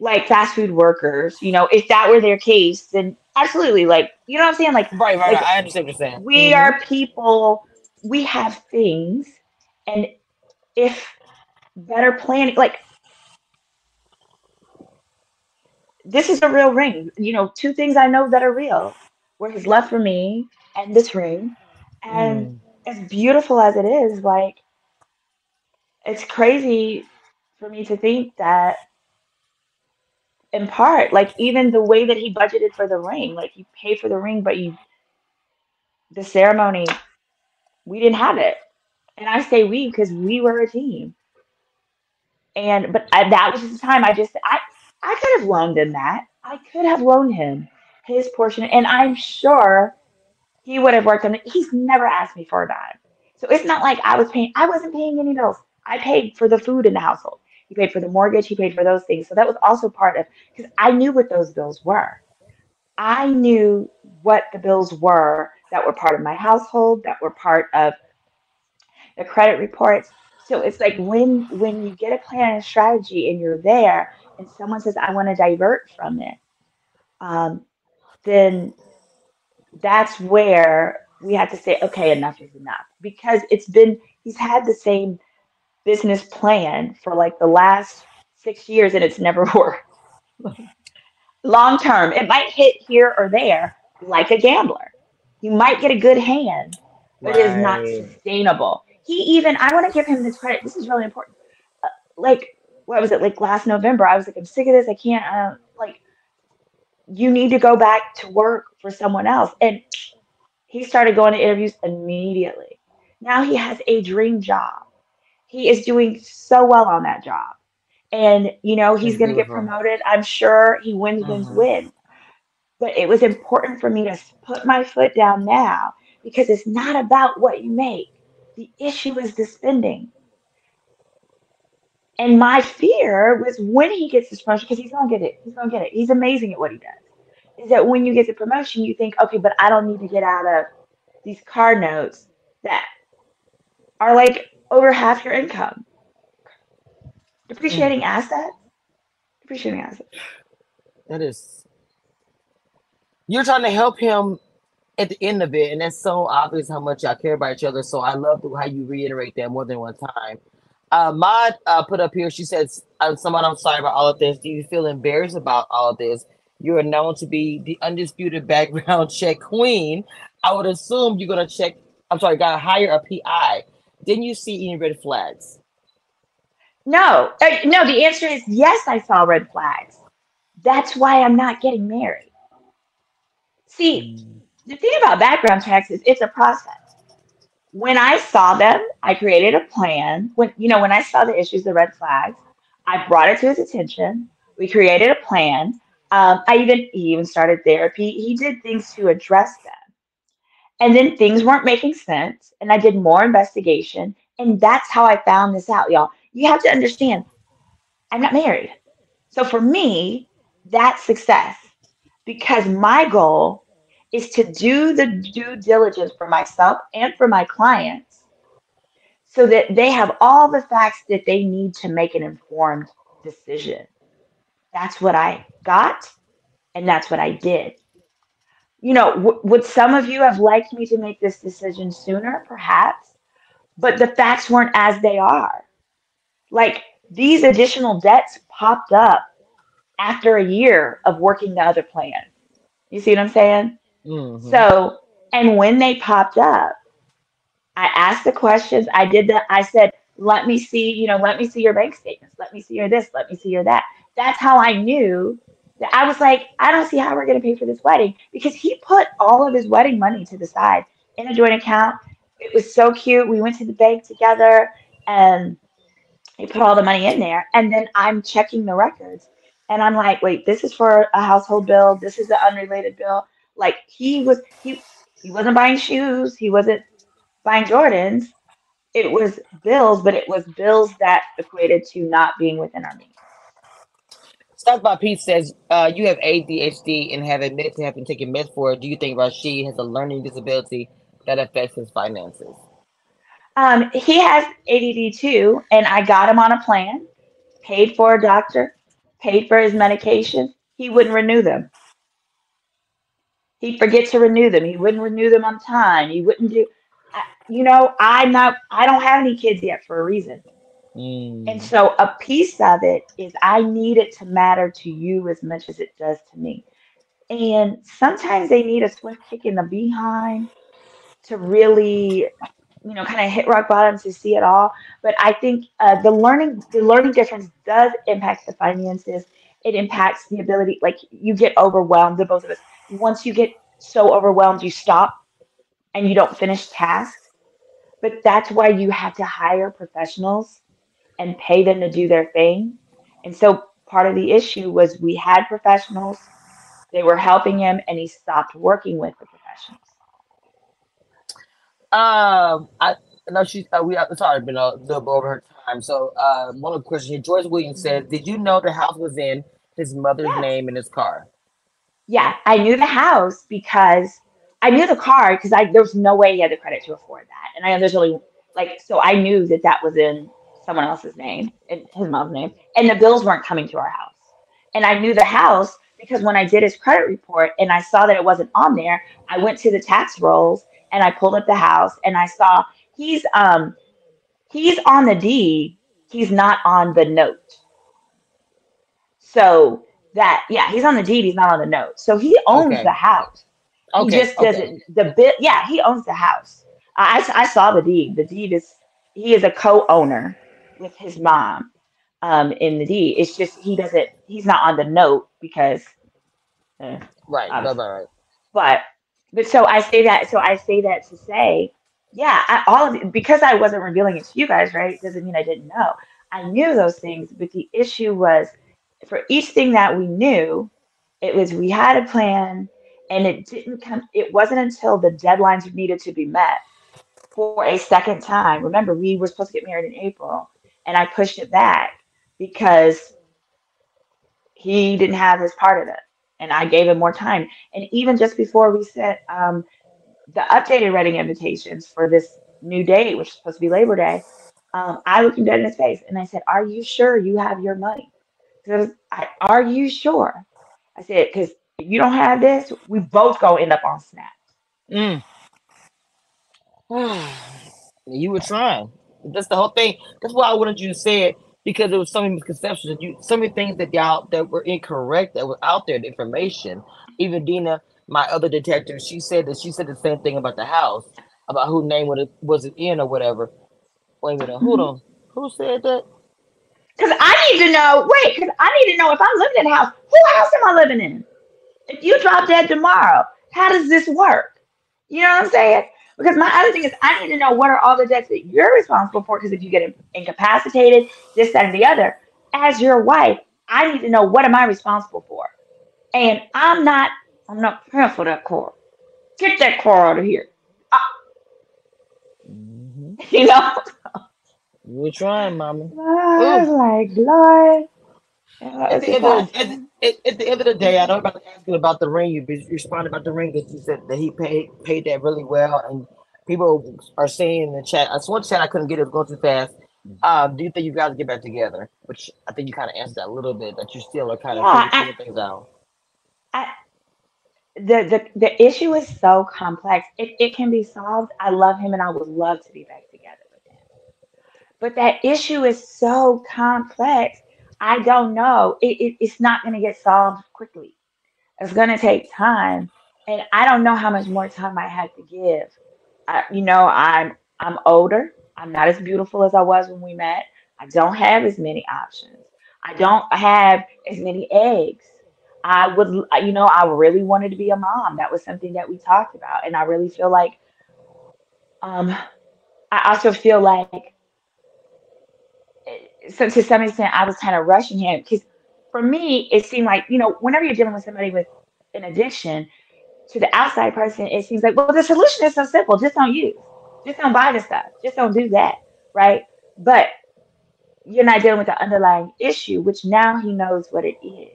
like fast food workers. You know, if that were their case, then absolutely like you know what I'm saying? Like
Right. Right.
like.
I understand what you're saying.
we
hmm
are people, we have things, and if better planning like this is a real ring. You know, two things I know that are real were his love for me and this ring. And
Mm.
as beautiful as it is, like it's crazy for me to think that in part, like even the way that he budgeted for the ring, like you pay for the ring, but you the ceremony, we didn't have it. And I say we because we were a team. And but I, that was just the time I just I I could have loaned him that. I could have loaned him his portion, and I'm sure he would have worked on it. He's never asked me for a dime. So it's not like I was paying, I wasn't paying any bills. I paid for the food in the household. He paid for the mortgage, he paid for those things. So that was also part of because I knew what those bills were. I knew what the bills were that were part of my household, that were part of the credit reports. So it's like when when you get a plan and strategy and you're there and someone says, I want to divert from it, um, then that's where we have to say, okay, enough is enough. Because it's been, he's had the same business plan for like the last six years and it's never worked. long term. It might hit here or there, like a gambler. You might get a good hand, but it is not sustainable. He even, I want to give him this credit. This is really important. Uh, like, what was it? Like last November, I was like, I'm sick of this. I can't, uh, like, you need to go back to work for someone else. And he started going to interviews immediately. Now he has a dream job. He is doing so well on that job. And, you know, he's going to get promoted. I'm sure he wins, wins,
Mhm.
wins. But it was important for me to put my foot down now because it's not about what you make. The issue is the spending. And my fear was when he gets this promotion, because he's gonna get it. He's gonna get it. He's amazing at what he does. Is that when you get the promotion, you think, okay, but I don't need to get out of these car notes that are like over half your income. Depreciating mm. assets. Depreciating assets.
That is. You're trying to help him at the end of it, and that's so obvious how much y'all care about each other. So I love how you reiterate that more than one time. Uh, Maud uh, put up here. She says, "I'm someone. I'm sorry about all of this. Do you feel embarrassed about all of this? You are known to be the undisputed background check queen. I would assume you're gonna check. I'm sorry, gotta hire a PI. Didn't you see any red flags?
No, uh, no. The answer is yes. I saw red flags. That's why I'm not getting married. See, the thing about background checks is it's a process. When I saw them, I created a plan. When you know, when I saw the issues, the red flags, I brought it to his attention. We created a plan. Um, I even he even started therapy. He did things to address them. And then things weren't making sense, and I did more investigation, and that's how I found this out, y'all. You have to understand, I'm not married. So for me, that's success because my goal is to do the due diligence for myself and for my clients so that they have all the facts that they need to make an informed decision. That's what I got, and that's what I did. You know, w- would some of you have liked me to make this decision sooner? Perhaps, but the facts weren't as they are. Like these additional debts popped up after a year of working the other plan. You see what I'm saying?
Mhm.
So, and when they popped up, I asked the questions. I did that. I said, let me see, you know, let me see your bank statements. Let me see your this. Let me see your that. That's how I knew that I was like, I don't see how we're going to pay for this wedding because he put all of his wedding money to the side in a joint account. It was so cute. We went to the bank together and he put all the money in there. And then I'm checking the records and I'm like, wait, this is for a household bill. This is an unrelated bill. Like he was, he, he wasn't buying shoes. He wasn't buying Jordans. It was bills, but it was bills that equated to not being within our means.
Stuff by Pete says, uh, you have ADHD and have admitted to having taken meds for it. Do you think Rashid has a learning disability that affects his finances?
Um, he has ADD too, and I got him on a plan, paid for a doctor, paid for his medication. He wouldn't renew them. He'd forget to renew them. He wouldn't renew them on time. He wouldn't do, I- you know, I'm not, I don't have any kids yet for a reason. And
Mm.
so a piece of it is I need it to matter to you as much as it does to me. And sometimes they need a swift kick in the behind to really, you know, kind of hit rock bottom to see it all. But I think uh, the learning, the learning difference does impact the finances. It impacts the ability, like you get overwhelmed. The both of us. Once you get so overwhelmed, you stop and you don't finish tasks. But that's why you have to hire professionals and pay them to do their thing. And so part of the issue was we had professionals, they were helping him, and he stopped working with the professionals.
Um, I know she. Uh, we it's already been a little bit over her time. So, uh, one of the questions here, Joyce Williams says, "Did you know the house was in his mother's
Yes.
name in his car?"
Yeah, I knew the house because I knew the car because I there was no way he had the credit to afford that, and I there's only like so I knew that that was in someone else's name, in his mom's name, and the bills weren't coming to our house, and I knew the house because when I did his credit report and I saw that it wasn't on there, I went to the tax rolls and I pulled up the house and I saw he's um he's on the deed, he's not on the note. So that yeah, he's on the deed, he's not on the note. So he owns
Okay.
the house. He just
okay.
doesn't the bit yeah, he owns the house. I, I saw the deed. The deed is he is a co-owner with his mom um in the deed. It's just he doesn't he's not on the note because eh,
Right. Right.
obviously.
Right. Right.
but but so I say that so I say that to say, yeah, I, all of it, because I wasn't revealing it to you guys, right? Doesn't mean I didn't know. I knew those things, but the issue was for each thing that we knew, it was we had a plan, and it didn't come. It wasn't until the deadlines needed to be met for a second time. Remember, we were supposed to get married in April, and I pushed it back because he didn't have his part of it, and I gave him more time. And even just before we sent um, the updated wedding invitations for this new date, which is supposed to be Labor Day, um, I looked him dead in his face and I said, "Are you sure you have your money? I, are you sure?" I said, "Because if you don't have this, we both gonna end up on Snap."
Mm. you were trying. That's the whole thing. That's why I wanted you to say it because there was so many misconceptions. You, so many things that y'all that were incorrect that were out there. The information. Even Dina, my other detective, she said that she said the same thing about the house, about who name was it was it in or whatever. Wait a minute, hold on. Who said that?
Because I need to know. Wait, because I need to know if I'm living in a house. Who house am I living in? If you drop dead tomorrow, how does this work? You know what I'm saying? Because my other thing is, I need to know what are all the debts that you're responsible for. Because if you get incapacitated, this, that, and the other, as your wife, I need to know what am I responsible for. And I'm not, I'm not paying for that car. Get that car out of here.
Mhm.
You know?
Were trying, mama.
I was like, Lord.
At the, end of the, at, the, at, the end of the day, I know about asking about the ring. You responded about the ring that you said that he paid paid that really well, and people are saying in the chat. I one chat I couldn't get it, it was going too fast. Um, do you think you guys get back together? Which I think you kind of answered that a little bit. That you still are kind of
Yeah,
figuring things out.
I the, the the issue is so complex. It, it can be solved. I love him and I would love to be back together with him. But that issue is so complex. I don't know. It, it, it's not going to get solved quickly. It's going to take time. And I don't know how much more time I have to give. I, you know, I'm I'm older. I'm not as beautiful as I was when we met. I don't have as many options. I don't have as many eggs. I would, you know, I really wanted to be a mom. That was something that we talked about. And I really feel like, um, I also feel like, so to some extent, I was kind of rushing him because for me, it seemed like, you know, whenever you're dealing with somebody with an addiction, to the outside person, it seems like, well, the solution is so simple. Just don't use. Just don't buy the stuff. Just don't do that. Right. But you're not dealing with the underlying issue, which now he knows what it is.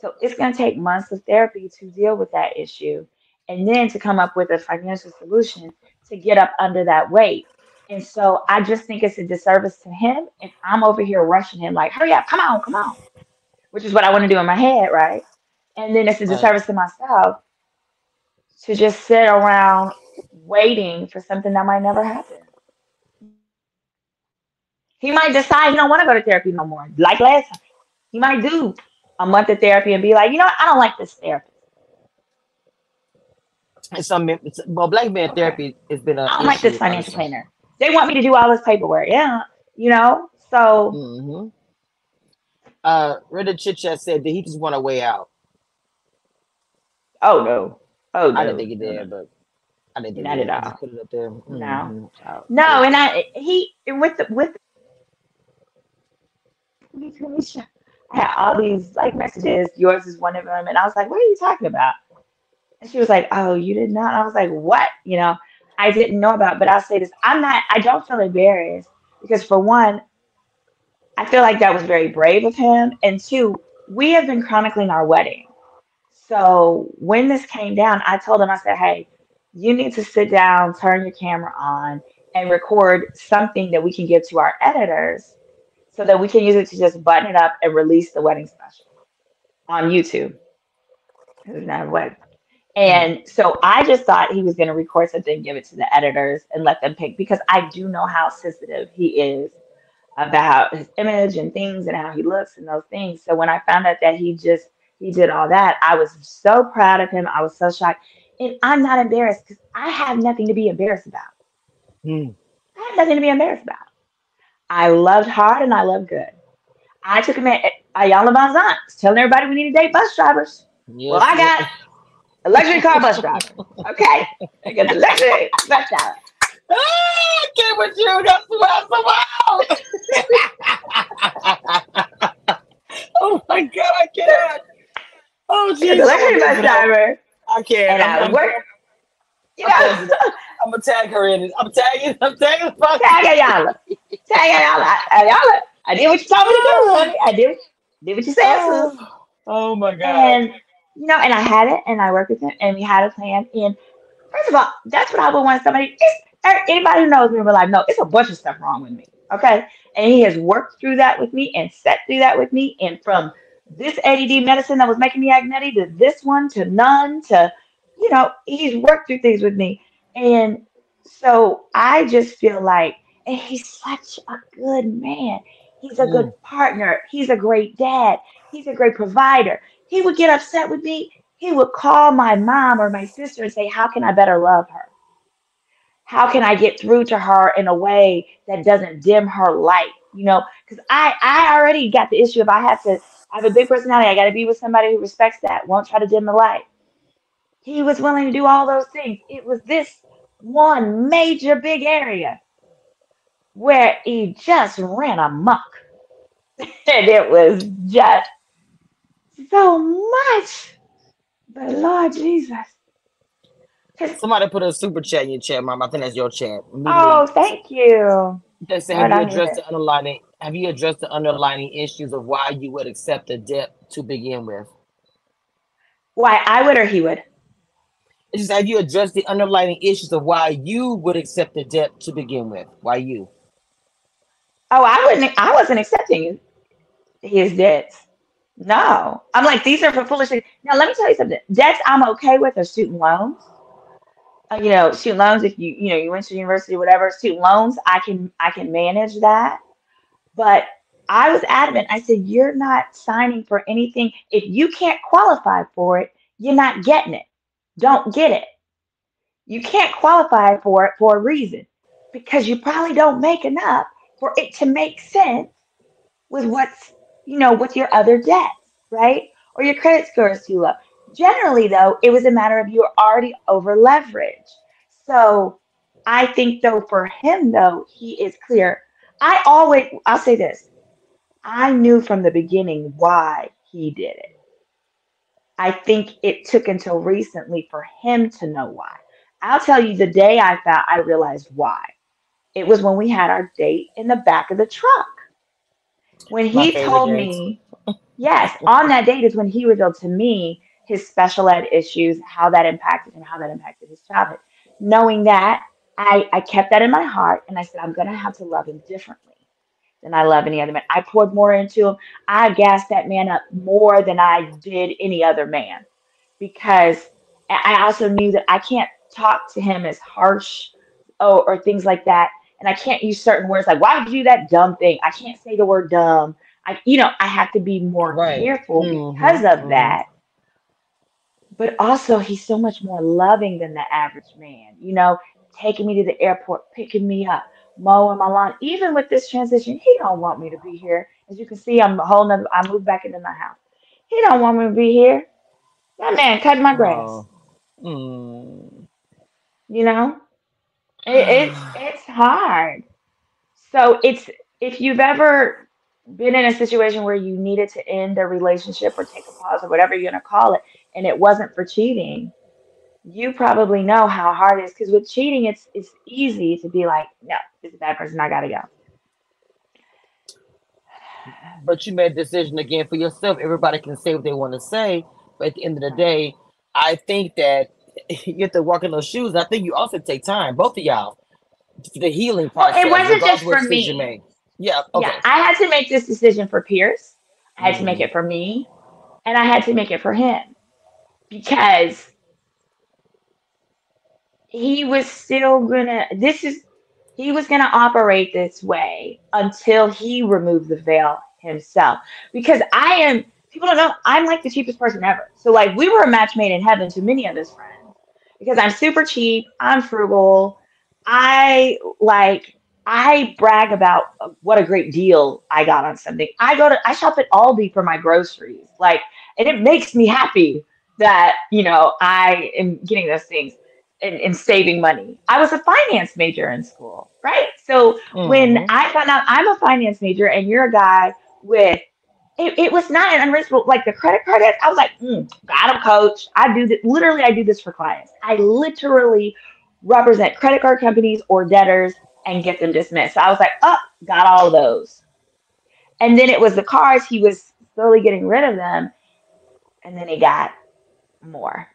So it's going to take months of therapy to deal with that issue and then to come up with a financial solution to get up under that weight. And so I just think it's a disservice to him if I'm over here rushing him, like, hurry up, come on, come on, which is what I want to do in my head, right? And then it's a disservice to myself to just sit around waiting for something that might never happen. He might decide he don't want to go to therapy no more, like last time. He might do a month of therapy and be like, you know what, I don't like this therapy.
And some well, black man therapy has been a.
I don't like this financial planner. They want me to do all this paperwork. Yeah, you know. So
Mm-hmm. Uh, Reddit Chit Chat said that he just want a way out.
oh no, oh no,
I didn't think he did, but I didn't think
Not
he did.
at
I
all.
put it up there.
No.
Mhm. Oh,
No,
yeah.
and I he with the with I had all these like messages. Yours is one of them, and I was like, "What are you talking about?" And she was like, "Oh, you did not." I was like, "What?" You know, I didn't know about. But I'll say this: I'm not. I don't feel embarrassed because for one, I feel like that was very brave of him, and two, we have been chronicling our wedding. So when this came down, I told him, I said, "Hey, you need to sit down, turn your camera on." and record something that we can give to our editors so that we can use it to just button it up and release the wedding special on YouTube. It's not a wedding. And so I just thought he was going to record something give it to the editors and let them pick because I do know how sensitive he is about his image and things and how he looks and those things. So when I found out that he just he did all that. I was so proud of him. I was so shocked. And I'm not embarrassed because I have nothing to be embarrassed about.
Hmm.
I have nothing to be embarrassed about. I loved hard and I loved good. I took him at Ayala Van Zant, telling everybody we need to date bus drivers.
Yes,
Well, I got a luxury car bus driver. Okay. I got the luxury bus driver.
Ah, I can't with you. That's wow, oh my god, I can't. Oh
I
jeez,
the luxury bus driver.
I can't.
And
I'm,
I
I'm,
work. You
I'm,
know,
I'm gonna tag her in it. I'm tagging. I'm tagging the fuck.
tag Ayala. Tag Ayala. Ayala. I did what you told me to do, honey. I did, did what you said.
Oh, oh my god.
And you know, and I had it, and I worked with him, and we had a plan. And first of all, that's what I would want somebody. Er, anybody who knows me in real life know it's a bunch of stuff wrong with me. Okay, and he has worked through that with me and sat through that with me, and from this ADD medicine that was making me nutty to this one to none to, you know, he's worked through things with me, and so I just feel like, and he's such a good man. He's a good partner. He's a great dad. He's a great provider. He would get upset with me. He would call my mom or my sister and say, How can I better love her? How can I get through to her in a way that doesn't dim her light? You know, because I, I already got the issue of I have to, I have a big personality. I got to be with somebody who respects that, won't try to dim the light. He was willing to do all those things. It was this one major big area where he just ran amok. and it was just so much. But Lord Jesus.
Somebody put a super chat in your chat, mom. I think that's your chat.
Oh, thank you.
They say, have you addressed the underlying? Have you addressed the underlying issues of why you would accept the debt to begin with?
Why I would or he would?
It's just have you addressed the underlying issues of why you would accept the debt to begin with? Why you?
Oh, I wouldn't. I wasn't accepting his debts. No, I'm like these are for foolish things. Now let me tell you something. Debts I'm okay with are student loans. Uh, you know, student loans. If you you know you went to university, whatever, student loans, I can I can manage that. But I was adamant. I said you're not signing for anything if you can't qualify for it. You're not getting it. Don't get it. You can't qualify for it for a reason because you probably don't make enough for it to make sense with what's you know with your other debts right? Or your credit score is too low. Generally though it was a matter of you were already over leveraged. So i think though for him though he is clear. I always i'll say this. I knew from the beginning why he did it. I think it took until recently for him to know why. I'll tell you the day i found i realized why. It was when we had our date in the back of the truck. When he told me, yes, on that date is when he revealed to me his special ed issues, how that impacted him, how that impacted his childhood. Knowing that, I, I kept that in my heart and I said, I'm going to have to love him differently than I love any other man. I poured more into him. I gassed that man up more than I did any other man because I I also knew that I can't talk to him as harsh oh, or things like that. And I can't use certain words like, why would you do that dumb thing? I can't say the word dumb. I, you know, I have to be more
Right.
careful
Mhm,
because of
mhm.
that. But also, he's so much more loving than the average man. You know, taking me to the airport, picking me up, mowing my lawn. Even with this transition, he don't want me to be here. As you can see, I'm a whole nother. I moved back into my house. He don't want me to be here. That man cut my grass.
Oh. Mm.
You know, it, it's it's hard. So it's if you've ever been in a situation where you needed to end a relationship or take a pause or whatever you're gonna call it, and it wasn't for cheating, you probably know how hard it is. Because with cheating, it's it's easy to be like, no, this is a bad person, I gotta go.
But you made a decision again for yourself. Everybody can say what they want to say, but at the end of the day, I think that you have to walk in those shoes. I think you also take time, both of y'all, the healing
Well, it wasn't just for me.
Yeah. Okay.
Yeah, I had to make this decision for Pierce. I had to make
Mhm.
it for me, and I had to make it for him because he was still gonna. This is he was gonna operate this way until he removed the veil himself. Because I am people don't know I'm like the cheapest person ever. So like we were a match made in heaven to many of his friends because I'm super cheap. I'm frugal. I like I brag about what a great deal I got on something. I go to I shop at Aldi for my groceries. Like and it makes me happy that, you know, I am getting those things and, and saving money. I was a finance major in school, right? So mm-hmm. when I found out I'm a finance major and you're a guy with it, it was not an unreasonable like the credit card I was like, mm, got him, coach. I do this literally. I do this for clients. I literally represent credit card companies or debtors and get them dismissed. So I was like, oh, got all of those. And then it was the cars. He was slowly getting rid of them, and then he got more.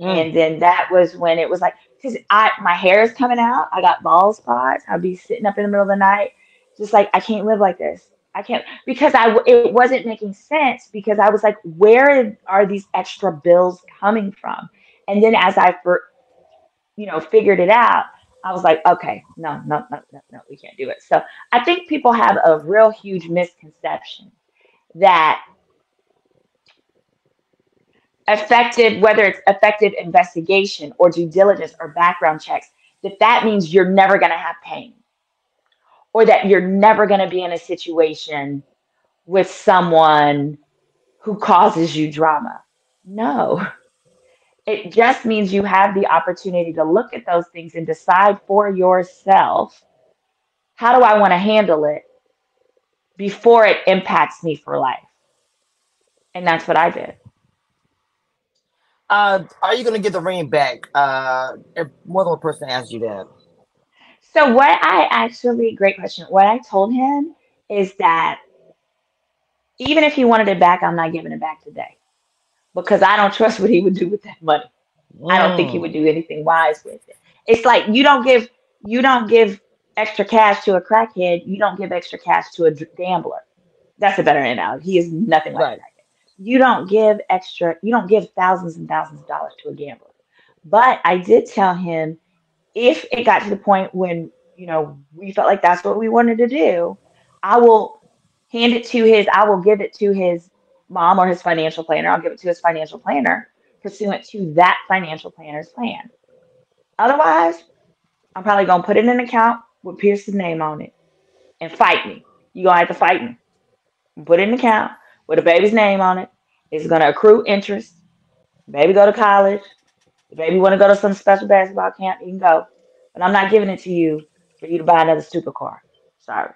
Mm. And then that was when it was like, because I my hair is coming out. I got bald spots. I'll be sitting up in the middle of the night, just like I can't live like this. I can't because I it wasn't making sense because I was like, where are these extra bills coming from? And then as I for you know figured it out, I was like, okay, no, no, no, no, no, we can't do it. So I think people have a real huge misconception that effective, whether it's effective investigation or due diligence or background checks, that that means you're never going to have pain or that you're never going to be in a situation with someone who causes you drama. No. It just means you have the opportunity to look at those things and decide for yourself how do I want to handle it before it impacts me for life. And that's what I did.
Uh, are you going to get the ring back? Uh, more than one person asked you that.
So what I actually, great question. What I told him is that even if he wanted it back, I'm not giving it back today because I don't trust what he would do with that money. Mm. I don't think he would do anything wise with it. It's like you don't give you don't give extra cash to a crackhead. You don't give extra cash to a gambler. That's a better analogy. He is nothing like right. that. You don't give extra. You don't give thousands and thousands of dollars to a gambler. But I did tell him if it got to the point when you know we felt like that's what we wanted to do, I will hand it to his. I will give it to his mom or his financial planner. I'll give it to his financial planner pursuant to that financial planner's plan. Otherwise, I'm probably gonna put it in an account with Pierce's name on it and fight me. You're gonna have to fight me. Put in an account with a baby's name on it. It's gonna accrue interest. Baby go to college. The baby want to go to some special basketball camp, you can go. But I'm not giving it to you for you to buy another stupid car. Sorry.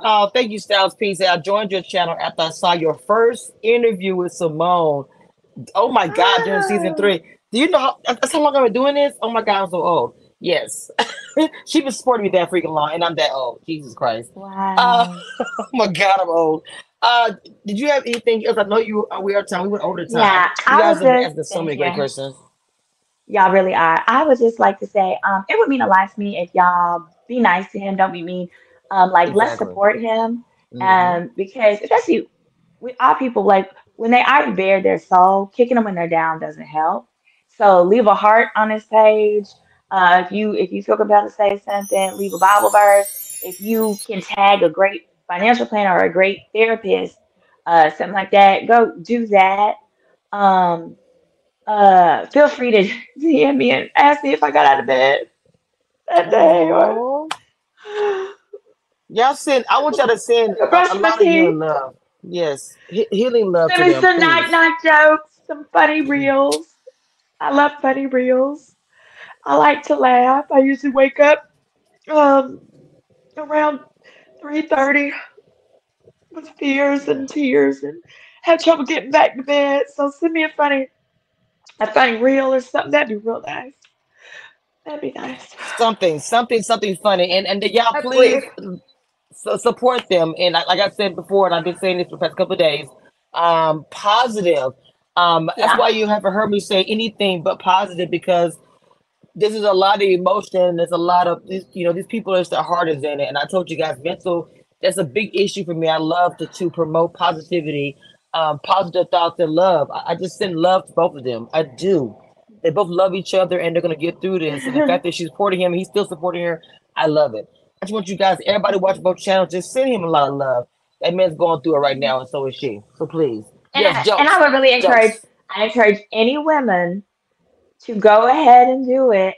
Oh, thank you, Styles Peace. I joined your channel after I saw your first interview with Symone. Oh my God, during season three. Do you know how, that's how long I've been doing this? Oh my God, I'm so old. Yes. she's been supporting me that freaking long, and I'm that old. Jesus Christ.
Wow.
Uh, oh my God, I'm old. Uh, did you have anything else? I know you uh, we are time. We went over the time.
Yeah,
you
guys have
been asking so many great questions.
Y'all really are. I would just like to say, um, it would mean a lot to me if y'all be nice to him. Don't be mean. Um, like exactly. let's support him. Mm-hmm. Um, because especially we all people like when they already bare their soul, kicking them when they're down doesn't help. So leave a heart on his page. Uh, if you if you feel compelled to say something, leave a Bible verse. If you can tag a great financial planner or a great therapist, uh, something like that, go do that. Um, uh, feel free to DM me and ask me if I got out of bed that day. Or...
Y'all send. I want y'all to send a, a lot of healing love. Yes, he- healing love.
Send me some night night jokes, some funny reels. I love funny reels. I like to laugh. I usually wake up um around three thirty with fears and tears and have trouble getting back to bed. So send me a funny a funny real or something. That'd be real nice. That'd be nice.
Something, something, something funny. And and y'all please so support them. And like, like I said before, and I've been saying this for the past couple of days, um, positive. Um, yeah. that's why you haven't heard me say anything but positive because this is a lot of emotion. There's a lot of you know, these people are the hardest in it. And I told you guys, mental that's a big issue for me. I love to, to promote positivity, um, positive thoughts and love. I, I just send love to both of them. I do. They both love each other and they're gonna get through this. And the fact that she's supporting him, he's still supporting her. I love it. I just want you guys, everybody watch both channels, just send him a lot of love. That man's going through it right now, and so is she. So please,
And
yes,
I,
jokes,
and I would really encourage
jokes.
I encourage any women to go ahead and do it.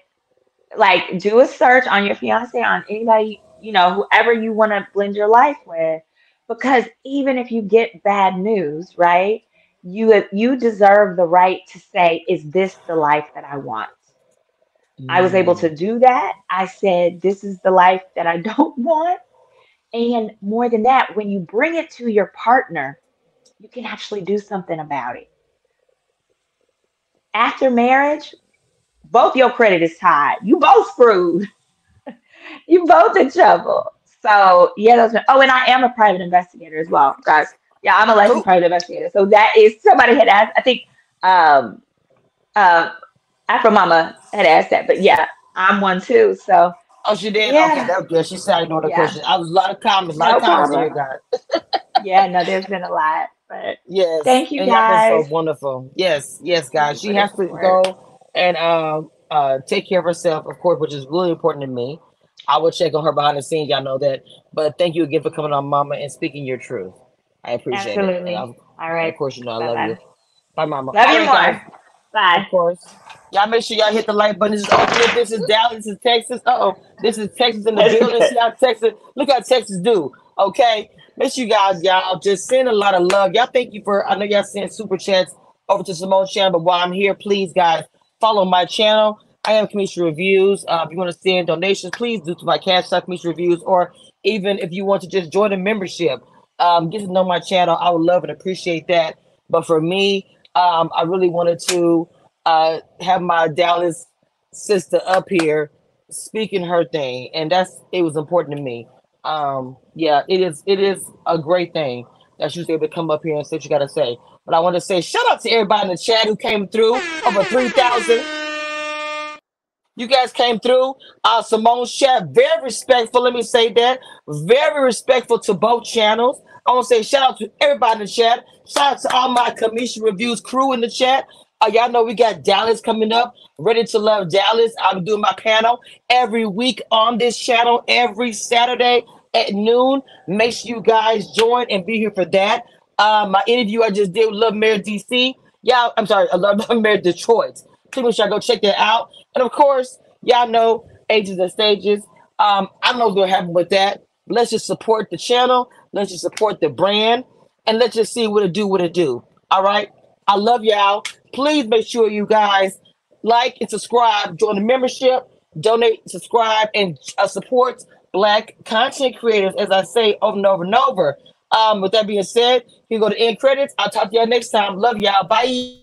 Like do a search on your fiance, on anybody, you know, whoever you want to blend your life with. Because even if you get bad news, right? You you deserve the right to say, is this the life that I want? I was able
Mm,
to do that. I said, this is the life that I don't want. And more than that, when you bring it to your partner, you can actually do something about it. After marriage, both your credit is tied. You both screwed. You both in trouble. So yeah, those are, oh, and I am a private investigator as well, guys. Yeah, I'm a licensed private investigator. So that is somebody had asked, I think um uh Afro Mama had asked that, but yeah, I'm one too. So
Oh, she did. Okay,
yeah,
that was good. She said I know the
yeah,
question. I was a lot of comments, a lot
no
of comments here, guys.
Yeah, no, there's been a lot, but
Yes,
thank you
and
guys.
so wonderful. Yes, yes, guys. She has to go and um uh take care of herself, of course, which is really important to me. I will check on her behind the scenes, y'all know that. But thank you again for coming on, Mama, and speaking your truth. I appreciate it,
Absolutely.
I,
All
and
right.
of course, you know I
Bye
love you.
bye.
Bye, Mama.
Love
All
you
right, guys.
more. Bye.
Of course. Y'all make sure y'all hit the like button. This is Oakland. This is Dallas. This is Texas. Uh oh. This is Texas in the building.
good.
See how Texas, look how Texas do. Okay. Make sure you guys, y'all just send a lot of love. Y'all thank you for, I know y'all send super chats over to Symone's channel, but while I'm here, please, guys, follow my channel. I am Cameshia Reviews. Uh, if you want to send donations, please do to my cash app Cameshia Reviews, or even if you want to just join a membership, um, get to know my channel. I would love and appreciate that. But for me, um, I really wanted to uh, have my Dallas sister up here speaking her thing, and that's it was important to me. Um, yeah, it is it is a great thing that she was able to come up here and say what you gotta say. But I want to say shout out to everybody in the chat who came through over three thousand. You guys came through. Uh, Symone Chef, very respectful. Let me say that. Very respectful to both channels. I want to say shout out to everybody in the chat. Shout out to all my Cameshia Reviews crew in the chat. Uh, y'all know we got Dallas coming up. Ready to love Dallas. I'm doing my panel every week on this channel every Saturday at noon. Make sure you guys join and be here for that. Uh, my interview I just did with Love Mayor DC. Yeah, I'm sorry, I love Mayor Detroit. Please make sure I go check that out. And of course, y'all know ages and stages. Um, I don't know what's happen with that. Let's just support the channel. Let's just support the brand, and let's just see what it do. What it do. All right. I love y'all. Please make sure you guys like and subscribe. Join the membership. Donate, subscribe, and uh, support Black content creators. As I say over and over and over. Um, with that being said, you go to end credits. I'll talk to y'all next time. Love y'all. Bye.